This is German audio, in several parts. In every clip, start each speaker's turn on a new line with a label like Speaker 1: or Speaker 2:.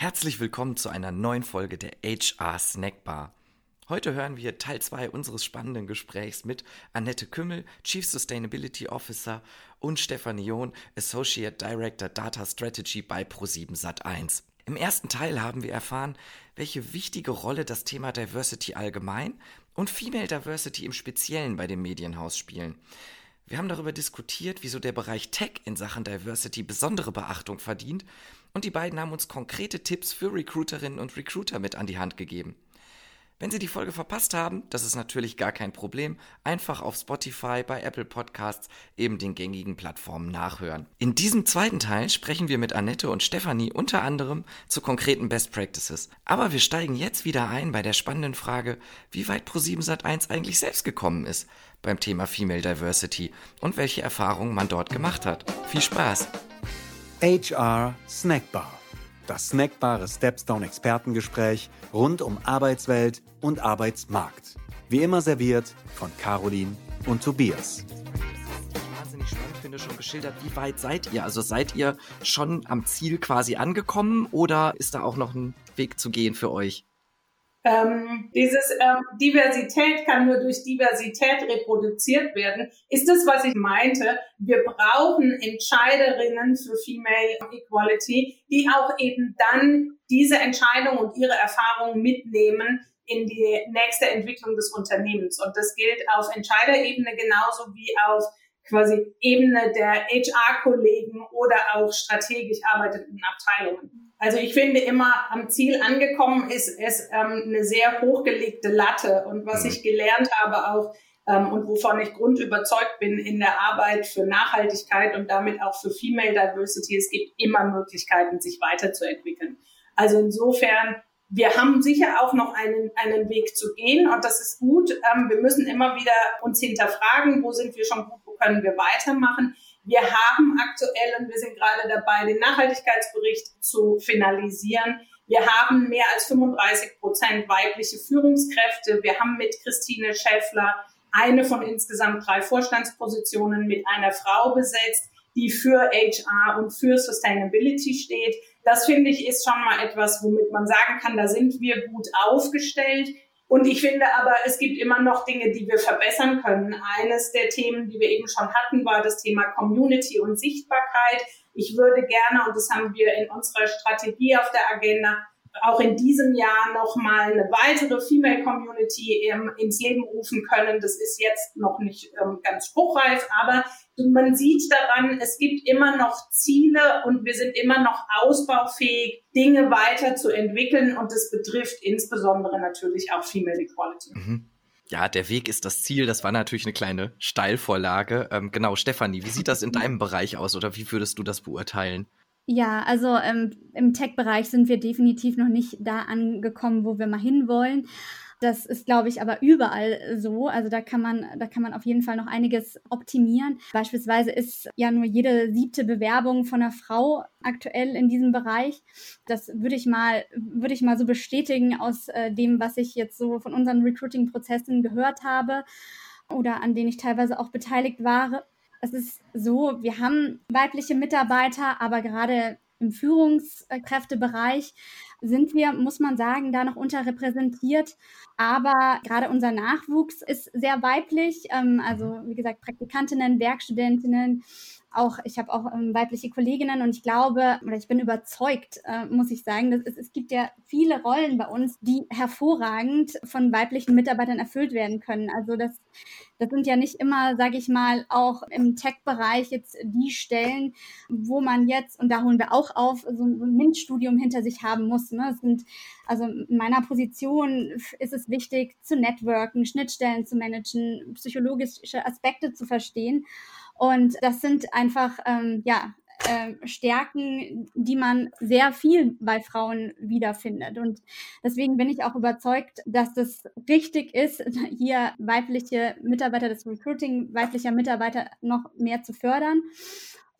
Speaker 1: Herzlich willkommen zu einer neuen Folge der HR Snackbar. Heute hören wir Teil 2 unseres spannenden Gesprächs mit Annette Kümmel, Chief Sustainability Officer und Stefanie John, Associate Director Data Strategy bei Pro7 Sat1. Im ersten Teil haben wir erfahren, welche wichtige Rolle das Thema Diversity allgemein und Female Diversity im Speziellen bei dem Medienhaus spielen. Wir haben darüber diskutiert, wieso der Bereich Tech in Sachen Diversity besondere Beachtung verdient und die beiden haben uns konkrete Tipps für Recruiterinnen und Recruiter mit an die Hand gegeben. Wenn Sie die Folge verpasst haben, das ist natürlich gar kein Problem, einfach auf Spotify, bei Apple Podcasts, eben den gängigen Plattformen nachhören. In diesem zweiten Teil sprechen wir mit Annette und Stefanie unter anderem zu konkreten Best Practices. Aber wir steigen jetzt wieder ein bei der spannenden Frage, wie weit Pro7 Sat1 eigentlich selbst gekommen ist beim Thema Female Diversity und welche Erfahrungen man dort gemacht hat. Viel Spaß!
Speaker 2: HR Snackbar. Das snackbare Stepstone Expertengespräch rund um Arbeitswelt und Arbeitsmarkt. Wie immer serviert von Caroline und Tobias.
Speaker 1: Wahnsinnig finde schon geschildert, wie weit seid ihr? Also seid ihr schon am Ziel quasi angekommen oder ist da auch noch ein Weg zu gehen für euch?
Speaker 3: Ähm, dieses ähm, Diversität kann nur durch Diversität reproduziert werden, ist das, was ich meinte. Wir brauchen Entscheiderinnen für Female Equality, die auch eben dann diese Entscheidung und ihre Erfahrungen mitnehmen in die nächste Entwicklung des Unternehmens. Und das gilt auf Entscheiderebene genauso wie auf quasi Ebene der HR-Kollegen oder auch strategisch arbeitenden Abteilungen. Also ich finde immer, am Ziel angekommen ist es ähm, eine sehr hochgelegte Latte. Und was mhm. ich gelernt habe auch ähm, und wovon ich grundüberzeugt bin in der Arbeit für Nachhaltigkeit und damit auch für Female Diversity, es gibt immer Möglichkeiten, sich weiterzuentwickeln. Also insofern, wir haben sicher auch noch einen, einen Weg zu gehen und das ist gut. Ähm, wir müssen immer wieder uns hinterfragen, wo sind wir schon gut, wo können wir weitermachen. Wir haben aktuell, und wir sind gerade dabei, den Nachhaltigkeitsbericht zu finalisieren. Wir haben mehr als 35 Prozent weibliche Führungskräfte. Wir haben mit Christine Schäffler eine von insgesamt drei Vorstandspositionen mit einer Frau besetzt, die für HR und für Sustainability steht. Das finde ich ist schon mal etwas, womit man sagen kann, da sind wir gut aufgestellt. Und ich finde aber, es gibt immer noch Dinge, die wir verbessern können. Eines der Themen, die wir eben schon hatten, war das Thema Community und Sichtbarkeit. Ich würde gerne, und das haben wir in unserer Strategie auf der Agenda, auch in diesem Jahr nochmal eine weitere Female Community ähm, ins Leben rufen können. Das ist jetzt noch nicht ähm, ganz spruchreif, aber man sieht daran, es gibt immer noch Ziele und wir sind immer noch ausbaufähig, Dinge weiterzuentwickeln und das betrifft insbesondere natürlich auch Female Equality.
Speaker 1: Mhm. Ja, der Weg ist das Ziel. Das war natürlich eine kleine Steilvorlage. Ähm, genau, Stefanie, wie sieht das in deinem Bereich aus oder wie würdest du das beurteilen?
Speaker 4: Ja, also ähm, im Tech-Bereich sind wir definitiv noch nicht da angekommen, wo wir mal hinwollen. Das ist, glaube ich, aber überall so. Also da kann man, da kann man auf jeden Fall noch einiges optimieren. Beispielsweise ist ja nur jede siebte Bewerbung von einer Frau aktuell in diesem Bereich. Das würde ich mal, würde ich mal so bestätigen aus äh, dem, was ich jetzt so von unseren Recruiting-Prozessen gehört habe oder an denen ich teilweise auch beteiligt war. Es ist so, wir haben weibliche Mitarbeiter, aber gerade im Führungskräftebereich sind wir, muss man sagen, da noch unterrepräsentiert. Aber gerade unser Nachwuchs ist sehr weiblich. Ähm, also wie gesagt, Praktikantinnen, Werkstudentinnen, auch, ich habe auch ähm, weibliche Kolleginnen und ich glaube, oder ich bin überzeugt, äh, muss ich sagen, dass es, es gibt ja viele Rollen bei uns, die hervorragend von weiblichen Mitarbeitern erfüllt werden können. Also das, das sind ja nicht immer, sage ich mal, auch im Tech-Bereich jetzt die Stellen, wo man jetzt, und da holen wir auch auf, so ein MINT-Studium hinter sich haben muss. Ne? Es sind, also in meiner Position ist es wichtig, zu networken, Schnittstellen zu managen, psychologische Aspekte zu verstehen. Und das sind einfach, ähm, ja, äh, Stärken, die man sehr viel bei Frauen wiederfindet. Und deswegen bin ich auch überzeugt, dass das richtig ist, hier weibliche Mitarbeiter, das Recruiting weiblicher Mitarbeiter noch mehr zu fördern.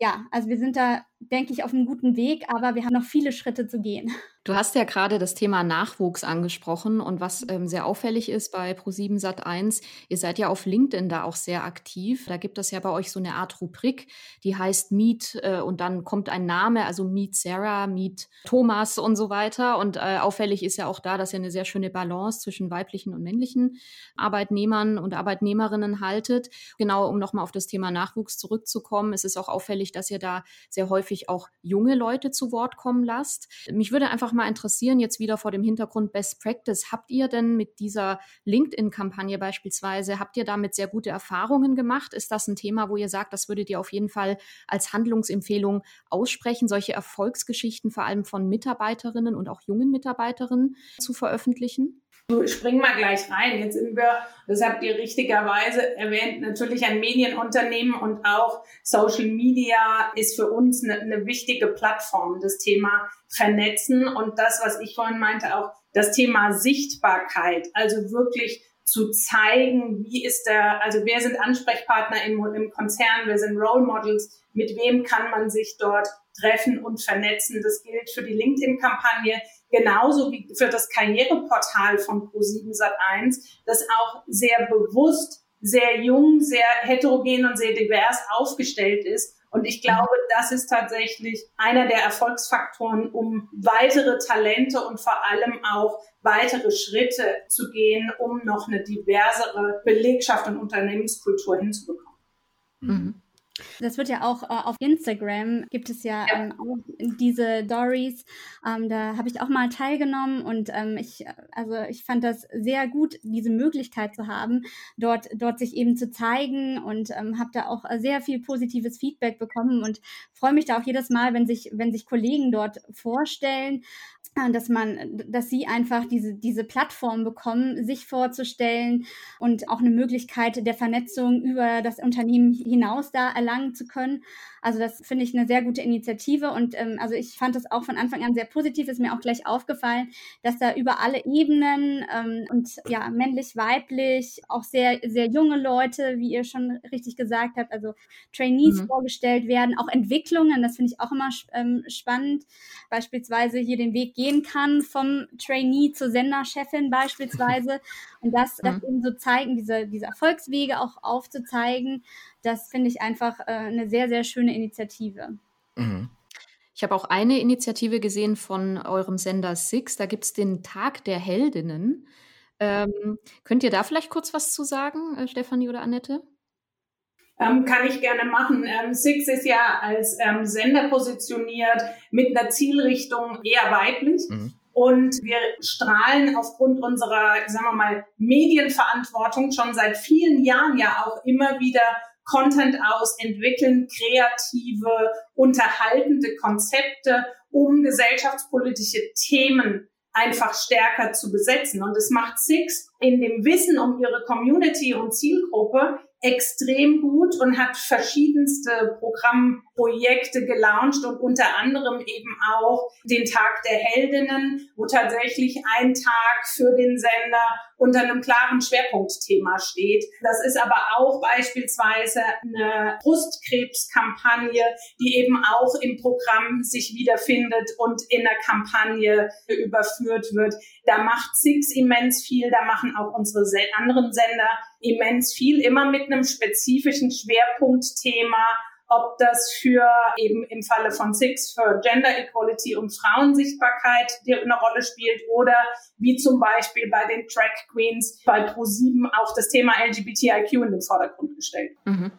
Speaker 4: Ja, also wir sind da denke ich, auf einem guten Weg, aber wir haben noch viele Schritte zu gehen.
Speaker 5: Du hast ja gerade das Thema Nachwuchs angesprochen und was ähm, sehr auffällig ist bei Pro7 Sat1, ihr seid ja auf LinkedIn da auch sehr aktiv. Da gibt es ja bei euch so eine Art Rubrik, die heißt Meet äh, und dann kommt ein Name, also Meet Sarah, Meet Thomas und so weiter. Und äh, auffällig ist ja auch da, dass ihr eine sehr schöne Balance zwischen weiblichen und männlichen Arbeitnehmern und Arbeitnehmerinnen haltet. Genau, um nochmal auf das Thema Nachwuchs zurückzukommen, es ist auch auffällig, dass ihr da sehr häufig auch junge Leute zu Wort kommen lasst. Mich würde einfach mal interessieren, jetzt wieder vor dem Hintergrund Best Practice, habt ihr denn mit dieser LinkedIn-Kampagne beispielsweise, habt ihr damit sehr gute Erfahrungen gemacht? Ist das ein Thema, wo ihr sagt, das würdet ihr auf jeden Fall als Handlungsempfehlung aussprechen, solche Erfolgsgeschichten vor allem von Mitarbeiterinnen und auch jungen Mitarbeiterinnen zu veröffentlichen?
Speaker 3: Spring mal gleich rein. Jetzt sind wir, das habt ihr richtigerweise erwähnt, natürlich ein Medienunternehmen und auch Social Media ist für uns eine, eine wichtige Plattform, das Thema Vernetzen und das, was ich vorhin meinte, auch das Thema Sichtbarkeit, also wirklich zu zeigen, wie ist der, also wer sind Ansprechpartner im, im Konzern, wer sind Role Models, mit wem kann man sich dort treffen und vernetzen. Das gilt für die LinkedIn-Kampagne genauso wie für das Karriereportal von Pro7 Sat1, das auch sehr bewusst, sehr jung, sehr heterogen und sehr divers aufgestellt ist. Und ich glaube, das ist tatsächlich einer der Erfolgsfaktoren, um weitere Talente und vor allem auch weitere Schritte zu gehen, um noch eine diversere Belegschaft und Unternehmenskultur hinzubekommen.
Speaker 4: Mhm. Das wird ja auch äh, auf Instagram gibt es ja. Ähm, auch diese Stories. Ähm, da habe ich auch mal teilgenommen und ähm, ich, also ich fand das sehr gut, diese Möglichkeit zu haben, dort, dort sich eben zu zeigen und ähm, habe da auch sehr viel positives Feedback bekommen und freue mich da auch jedes Mal, wenn sich, wenn sich Kollegen dort vorstellen, äh, dass man, dass sie einfach diese, diese Plattform bekommen, sich vorzustellen und auch eine Möglichkeit der Vernetzung über das Unternehmen hinaus da erlangen zu können. Also das finde ich eine sehr gute Initiative und ähm, also ich fand das auch von Anfang an sehr positiv. Ist mir auch gleich aufgefallen, dass da über alle Ebenen ähm, und ja männlich, weiblich, auch sehr sehr junge Leute, wie ihr schon richtig gesagt habt, also Trainees mhm. vorgestellt werden, auch Entwicklungen. Das finde ich auch immer ähm, spannend. Beispielsweise hier den Weg gehen kann vom Trainee zur Senderchefin beispielsweise und das, das mhm. eben so zeigen, diese diese Erfolgswege auch aufzuzeigen das finde ich einfach äh, eine sehr, sehr schöne Initiative. Mhm.
Speaker 5: Ich habe auch eine Initiative gesehen von eurem Sender Six. Da gibt es den Tag der Heldinnen. Ähm, könnt ihr da vielleicht kurz was zu sagen, äh, Stefanie oder Annette?
Speaker 3: Ähm, kann ich gerne machen. Ähm, Six ist ja als ähm, Sender positioniert mit einer Zielrichtung eher weiblich. Mhm. Und wir strahlen aufgrund unserer, sagen wir mal, Medienverantwortung schon seit vielen Jahren ja auch immer wieder Content aus, entwickeln kreative, unterhaltende Konzepte, um gesellschaftspolitische Themen einfach stärker zu besetzen. Und es macht Six in dem Wissen um ihre Community und Zielgruppe extrem gut und hat verschiedenste Programmprojekte gelauncht und unter anderem eben auch den Tag der Heldinnen, wo tatsächlich ein Tag für den Sender unter einem klaren Schwerpunktthema steht. Das ist aber auch beispielsweise eine Brustkrebskampagne, die eben auch im Programm sich wiederfindet und in der Kampagne überführt wird. Da macht Six immens viel, da machen auch unsere anderen Sender immens viel, immer mit einem spezifischen Schwerpunktthema, ob das für eben im Falle von Six für Gender Equality und Frauensichtbarkeit eine Rolle spielt oder wie zum Beispiel bei den Track Queens bei Pro7 auch das Thema LGBTIQ in den Vordergrund gestellt. Mhm.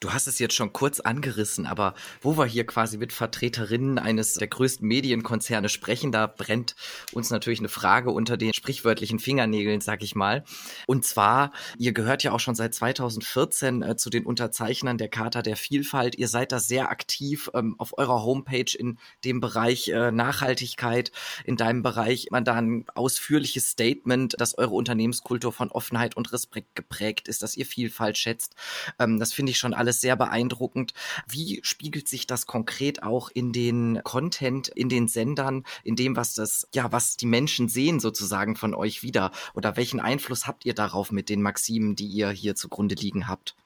Speaker 1: Du hast es jetzt schon kurz angerissen, aber wo wir hier quasi mit Vertreterinnen eines der größten Medienkonzerne sprechen, da brennt uns natürlich eine Frage unter den sprichwörtlichen Fingernägeln, sag ich mal. Und zwar, ihr gehört ja auch schon seit 2014 äh, zu den Unterzeichnern der Charta der Vielfalt. Ihr seid da sehr aktiv ähm, auf eurer Homepage in dem Bereich äh, Nachhaltigkeit, in deinem Bereich man da ein ausführliches Statement, dass eure Unternehmenskultur von Offenheit und Respekt geprägt ist, dass ihr Vielfalt schätzt. Ähm, das finde ich schon alles alles sehr beeindruckend. Wie spiegelt sich das konkret auch in den Content, in den Sendern, in dem, was das, ja, was die Menschen sehen sozusagen von euch wieder? Oder welchen Einfluss habt ihr darauf mit den Maximen, die ihr hier zugrunde liegen habt?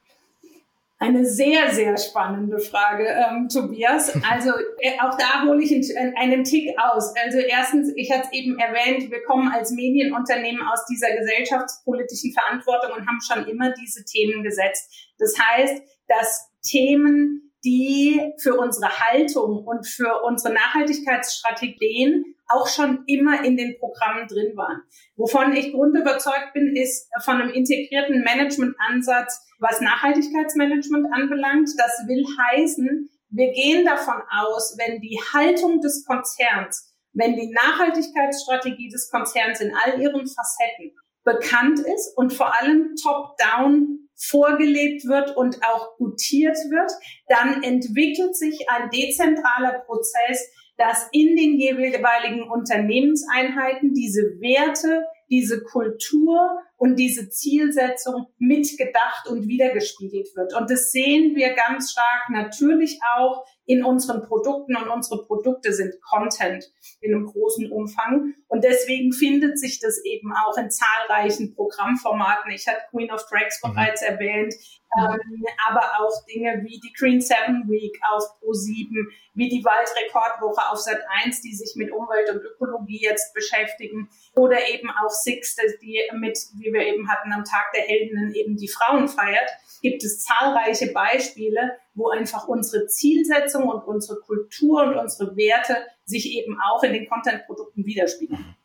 Speaker 3: Eine sehr, sehr spannende Frage, ähm, Tobias. Also äh, auch da hole ich einen, einen Tick aus. Also erstens, ich hatte es eben erwähnt, wir kommen als Medienunternehmen aus dieser gesellschaftspolitischen Verantwortung und haben schon immer diese Themen gesetzt. Das heißt, dass Themen, die für unsere Haltung und für unsere Nachhaltigkeitsstrategien auch schon immer in den Programmen drin waren. Wovon ich grundüberzeugt bin, ist von einem integrierten Managementansatz, was Nachhaltigkeitsmanagement anbelangt. Das will heißen, wir gehen davon aus, wenn die Haltung des Konzerns, wenn die Nachhaltigkeitsstrategie des Konzerns in all ihren Facetten bekannt ist und vor allem top-down vorgelebt wird und auch gutiert wird, dann entwickelt sich ein dezentraler Prozess, dass in den jeweiligen Unternehmenseinheiten diese Werte, diese Kultur und diese Zielsetzung mitgedacht und wiedergespiegelt wird. Und das sehen wir ganz stark natürlich auch in unseren Produkten und unsere Produkte sind Content in einem großen Umfang. Und deswegen findet sich das eben auch in zahlreichen Programmformaten. Ich hatte Queen of Tracks mhm. bereits erwähnt, ähm, aber auch Dinge wie die Green Seven Week auf Pro7, wie die Waldrekordwoche auf Sat 1, die sich mit Umwelt und Ökologie jetzt beschäftigen, oder eben auch Six, die mit, wie wir eben hatten, am Tag der Heldinnen eben die Frauen feiert, gibt es zahlreiche Beispiele, wo einfach unsere Zielsetzung und unsere Kultur und unsere Werte sich eben auch in den Content-Produkten widerspiegeln.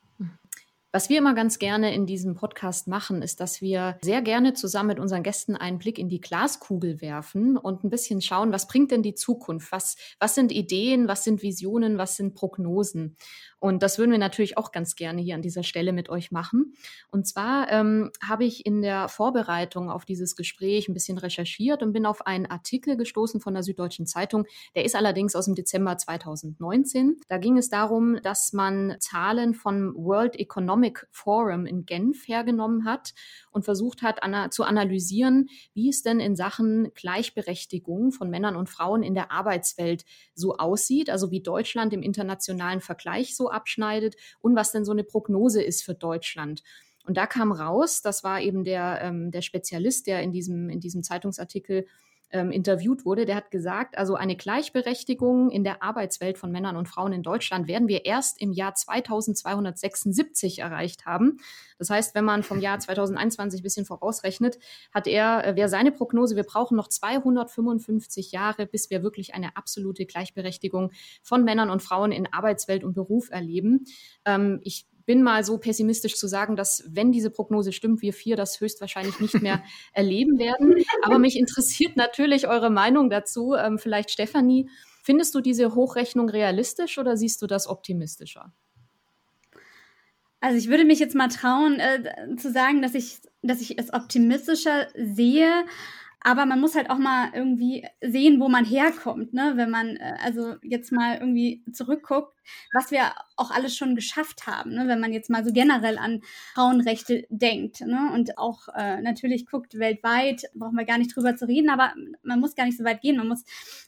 Speaker 5: Was wir immer ganz gerne in diesem Podcast machen, ist, dass wir sehr gerne zusammen mit unseren Gästen einen Blick in die Glaskugel werfen und ein bisschen schauen, was bringt denn die Zukunft? Was, was sind Ideen? Was sind Visionen? Was sind Prognosen? Und das würden wir natürlich auch ganz gerne hier an dieser Stelle mit euch machen. Und zwar ähm, habe ich in der Vorbereitung auf dieses Gespräch ein bisschen recherchiert und bin auf einen Artikel gestoßen von der Süddeutschen Zeitung. Der ist allerdings aus dem Dezember 2019. Da ging es darum, dass man Zahlen vom World Economic Forum in Genf hergenommen hat und versucht hat ana zu analysieren, wie es denn in Sachen Gleichberechtigung von Männern und Frauen in der Arbeitswelt so aussieht, also wie Deutschland im internationalen Vergleich so abschneidet und was denn so eine Prognose ist für Deutschland. Und da kam raus, das war eben der, ähm, der Spezialist, der in diesem, in diesem Zeitungsartikel ähm, interviewt wurde, der hat gesagt, also eine Gleichberechtigung in der Arbeitswelt von Männern und Frauen in Deutschland werden wir erst im Jahr 2276 erreicht haben. Das heißt, wenn man vom Jahr 2021 ein bisschen vorausrechnet, hat er, äh, wäre seine Prognose, wir brauchen noch 255 Jahre, bis wir wirklich eine absolute Gleichberechtigung von Männern und Frauen in Arbeitswelt und Beruf erleben. Ähm, ich bin mal so pessimistisch zu sagen, dass wenn diese Prognose stimmt, wir vier das höchstwahrscheinlich nicht mehr erleben werden. Aber mich interessiert natürlich eure Meinung dazu. Ähm, vielleicht Stefanie, findest du diese Hochrechnung realistisch oder siehst du das optimistischer?
Speaker 4: Also ich würde mich jetzt mal trauen äh, zu sagen, dass ich, dass ich es optimistischer sehe. Aber man muss halt auch mal irgendwie sehen, wo man herkommt, ne? Wenn man äh, also jetzt mal irgendwie zurückguckt, was wir auch alles schon geschafft haben, ne? Wenn man jetzt mal so generell an Frauenrechte denkt, ne? Und auch äh, natürlich guckt weltweit, brauchen wir gar nicht drüber zu reden, aber man muss gar nicht so weit gehen. Man muss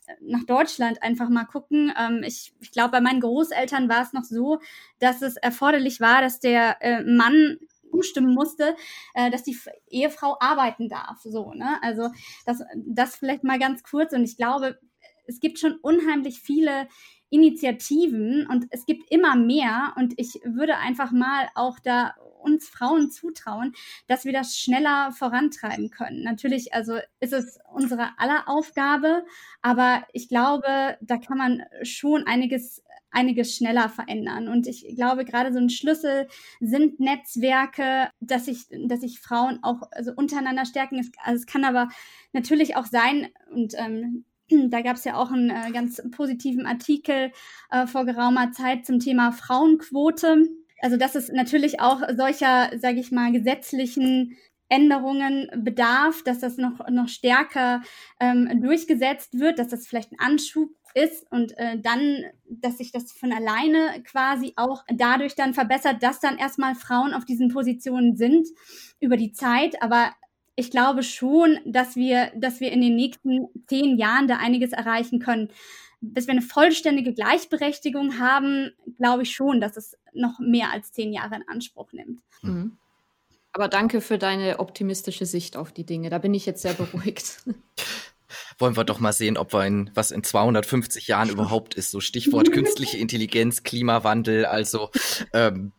Speaker 4: äh, nach Deutschland einfach mal gucken. Ähm, ich ich glaube, bei meinen Großeltern war es noch so, dass es erforderlich war, dass der äh, Mann umstimmen musste, äh, dass die Ehefrau arbeiten darf. So, ne? Also das, das vielleicht mal ganz kurz. Und ich glaube, es gibt schon unheimlich viele Initiativen und es gibt immer mehr. Und ich würde einfach mal auch da uns Frauen zutrauen, dass wir das schneller vorantreiben können. Natürlich, also ist es unsere aller Aufgabe, aber ich glaube, da kann man schon einiges einiges schneller verändern. Und ich glaube, gerade so ein Schlüssel sind Netzwerke, dass sich, dass sich Frauen auch also untereinander stärken. Es, also es kann aber natürlich auch sein, und ähm, da gab es ja auch einen äh, ganz positiven Artikel äh, vor geraumer Zeit zum Thema Frauenquote. Also dass es natürlich auch solcher, sage ich mal, gesetzlichen Änderungen bedarf, dass das noch, noch stärker ähm, durchgesetzt wird, dass das vielleicht ein Anschub ist und äh, dann, dass sich das von alleine quasi auch dadurch dann verbessert, dass dann erstmal Frauen auf diesen Positionen sind über die Zeit. Aber ich glaube schon, dass wir, dass wir in den nächsten zehn Jahren da einiges erreichen können. Bis wir eine vollständige Gleichberechtigung haben, glaube ich schon, dass es noch mehr als zehn Jahre in Anspruch nimmt. Mhm.
Speaker 5: Aber danke für deine optimistische Sicht auf die Dinge. Da bin ich jetzt sehr beruhigt.
Speaker 1: wollen wir doch mal sehen, ob wir in was in 250 Jahren überhaupt ist. So Stichwort künstliche Intelligenz, Klimawandel. Also ähm,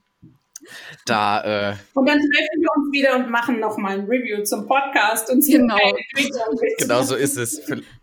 Speaker 1: da.
Speaker 3: Äh und dann treffen wir uns wieder und machen nochmal ein Review zum Podcast und
Speaker 1: genau. genau so ist es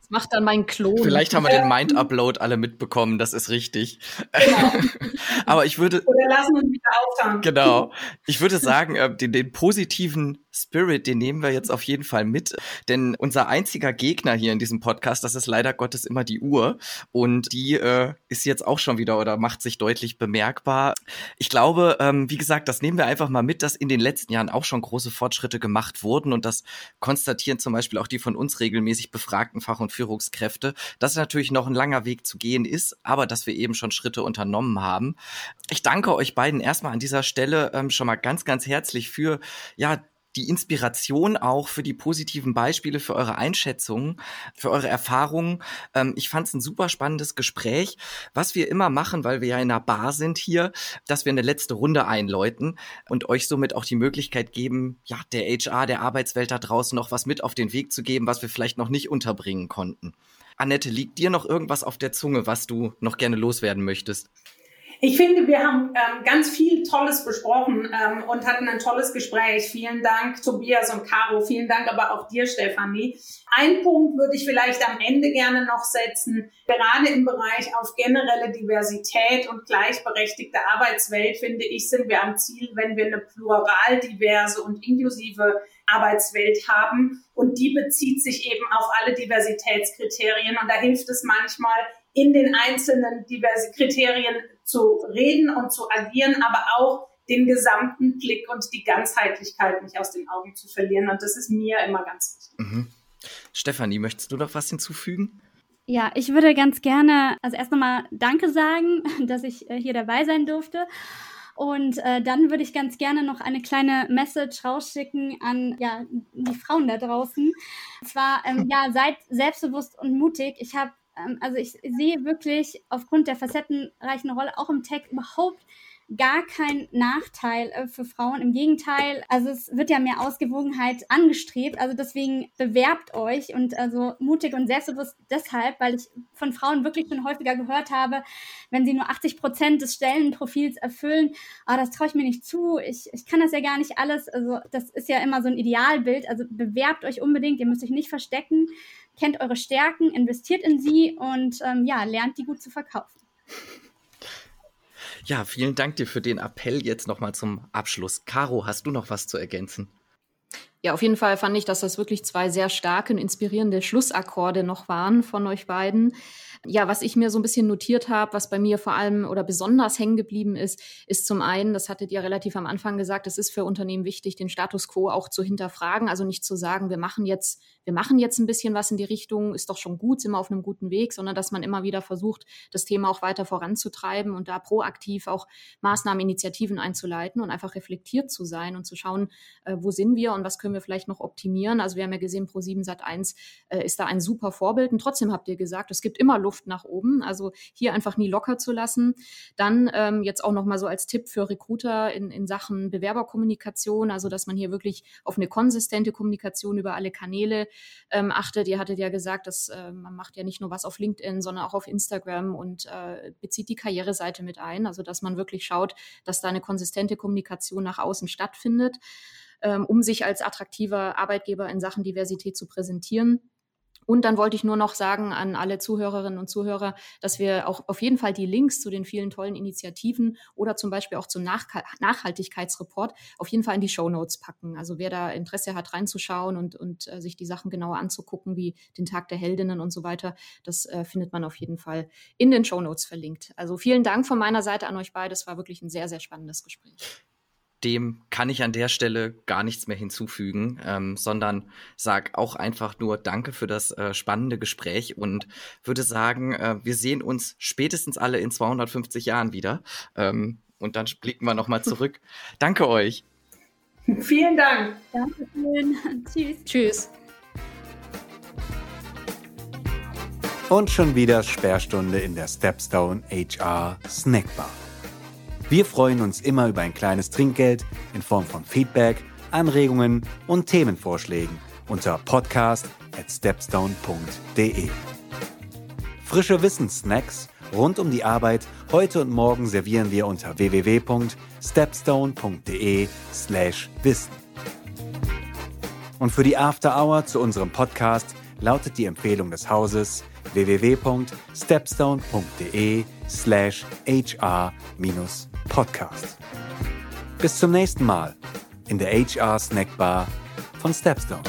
Speaker 5: macht dann mein Klon.
Speaker 1: Vielleicht haben wir den Mind-Upload alle mitbekommen, das ist richtig. Genau. Aber ich würde.
Speaker 3: Oder lassen uns wieder auftauchen.
Speaker 1: Genau. Ich würde sagen, äh, den, den positiven Spirit, den nehmen wir jetzt auf jeden Fall mit. Denn unser einziger Gegner hier in diesem Podcast, das ist leider Gottes immer die Uhr. Und die äh, ist jetzt auch schon wieder oder macht sich deutlich bemerkbar. Ich glaube, ähm, wie gesagt, das nehmen wir einfach mal mit, dass in den letzten Jahren auch schon große Fortschritte gemacht wurden. Und das konstatieren zum Beispiel auch die von uns regelmäßig befragten Fach- und Führungskräfte, dass natürlich noch ein langer Weg zu gehen ist, aber dass wir eben schon Schritte unternommen haben. Ich danke euch beiden erstmal an dieser Stelle ähm, schon mal ganz, ganz herzlich für ja die Inspiration auch für die positiven Beispiele, für eure Einschätzungen, für eure Erfahrungen. Ähm, ich fand es ein super spannendes Gespräch. Was wir immer machen, weil wir ja in einer Bar sind hier, dass wir eine letzte Runde einläuten und euch somit auch die Möglichkeit geben, ja, der HR, der Arbeitswelt da draußen noch was mit auf den Weg zu geben, was wir vielleicht noch nicht unterbringen konnten. Annette, liegt dir noch irgendwas auf der Zunge, was du noch gerne loswerden möchtest?
Speaker 3: Ich finde, wir haben ähm, ganz viel Tolles besprochen ähm, und hatten ein tolles Gespräch. Vielen Dank, Tobias und Caro. Vielen Dank aber auch dir, Stefanie. Ein Punkt würde ich vielleicht am Ende gerne noch setzen. Gerade im Bereich auf generelle Diversität und gleichberechtigte Arbeitswelt, finde ich, sind wir am Ziel, wenn wir eine plural, diverse und inklusive Arbeitswelt haben. Und die bezieht sich eben auf alle Diversitätskriterien. Und da hilft es manchmal, in den einzelnen diverse Kriterien zu reden und zu agieren, aber auch den gesamten Blick und die Ganzheitlichkeit nicht aus den Augen zu verlieren. Und das ist mir immer ganz wichtig. Mhm.
Speaker 1: Stefanie, möchtest du noch was hinzufügen?
Speaker 4: Ja, ich würde ganz gerne, also erst nochmal Danke sagen, dass ich äh, hier dabei sein durfte. Und äh, dann würde ich ganz gerne noch eine kleine Message rausschicken an ja, die Frauen da draußen. Und zwar, ähm, ja, seid selbstbewusst und mutig. Ich habe also ich sehe wirklich aufgrund der facettenreichen Rolle auch im Tech überhaupt gar kein Nachteil äh, für Frauen. Im Gegenteil, also es wird ja mehr Ausgewogenheit angestrebt. Also deswegen bewerbt euch und also mutig und selbstbewusst deshalb, weil ich von Frauen wirklich schon häufiger gehört habe, wenn sie nur 80 Prozent des Stellenprofils erfüllen, ah, das traue ich mir nicht zu, ich, ich kann das ja gar nicht alles. Also das ist ja immer so ein Idealbild. Also bewerbt euch unbedingt, ihr müsst euch nicht verstecken kennt eure Stärken, investiert in sie und ähm, ja, lernt die gut zu verkaufen.
Speaker 1: Ja, vielen Dank dir für den Appell jetzt nochmal zum Abschluss. Caro, hast du noch was zu ergänzen?
Speaker 5: Ja, auf jeden Fall fand ich, dass das wirklich zwei sehr starke und inspirierende Schlussakkorde noch waren von euch beiden. Ja, was ich mir so ein bisschen notiert habe, was bei mir vor allem oder besonders hängen geblieben ist, ist zum einen, das hattet ihr relativ am Anfang gesagt, es ist für Unternehmen wichtig, den Status quo auch zu hinterfragen. Also nicht zu sagen, wir machen jetzt, wir machen jetzt ein bisschen was in die Richtung, ist doch schon gut, sind wir auf einem guten Weg, sondern dass man immer wieder versucht, das Thema auch weiter voranzutreiben und da proaktiv auch Maßnahmen, Initiativen einzuleiten und einfach reflektiert zu sein und zu schauen, äh, wo sind wir und was können wir vielleicht noch optimieren. Also wir haben ja gesehen, Pro7 Sat 1 äh, ist da ein super Vorbild und trotzdem habt ihr gesagt, es gibt immer Luft nach oben. Also hier einfach nie locker zu lassen. Dann ähm, jetzt auch nochmal so als Tipp für Recruiter in, in Sachen Bewerberkommunikation, also dass man hier wirklich auf eine konsistente Kommunikation über alle Kanäle ähm, achtet. Ihr hattet ja gesagt, dass äh, man macht ja nicht nur was auf LinkedIn, sondern auch auf Instagram und äh, bezieht die Karriereseite mit ein. Also dass man wirklich schaut, dass da eine konsistente Kommunikation nach außen stattfindet, ähm, um sich als attraktiver Arbeitgeber in Sachen Diversität zu präsentieren. Und dann wollte ich nur noch sagen an alle Zuhörerinnen und Zuhörer, dass wir auch auf jeden Fall die Links zu den vielen tollen Initiativen oder zum Beispiel auch zum Nach Nachhaltigkeitsreport auf jeden Fall in die Show Notes packen. Also wer da Interesse hat, reinzuschauen und, und äh, sich die Sachen genauer anzugucken, wie den Tag der Heldinnen und so weiter, das äh, findet man auf jeden Fall in den Show Notes verlinkt. Also vielen Dank von meiner Seite an euch beide. Es war wirklich ein sehr, sehr spannendes Gespräch
Speaker 1: dem kann ich an der Stelle gar nichts mehr hinzufügen, ähm, sondern sag auch einfach nur Danke für das äh, spannende Gespräch und würde sagen, äh, wir sehen uns spätestens alle in 250 Jahren wieder. Ähm, und dann blicken wir nochmal zurück. Danke euch.
Speaker 3: Vielen Dank.
Speaker 4: Dankeschön. Tschüss.
Speaker 5: Tschüss.
Speaker 2: Und schon wieder Sperrstunde in der Stepstone HR Snackbar. Wir freuen uns immer über ein kleines Trinkgeld in Form von Feedback, Anregungen und Themenvorschlägen unter podcast at stepstone.de. Frische Wissenssnacks rund um die Arbeit heute und morgen servieren wir unter www.stepstone.de/wissen. Und für die After Hour zu unserem Podcast lautet die Empfehlung des Hauses www.stepstone.de/hr-podcast. Bis zum nächsten Mal in der HR Snackbar von Stepstone.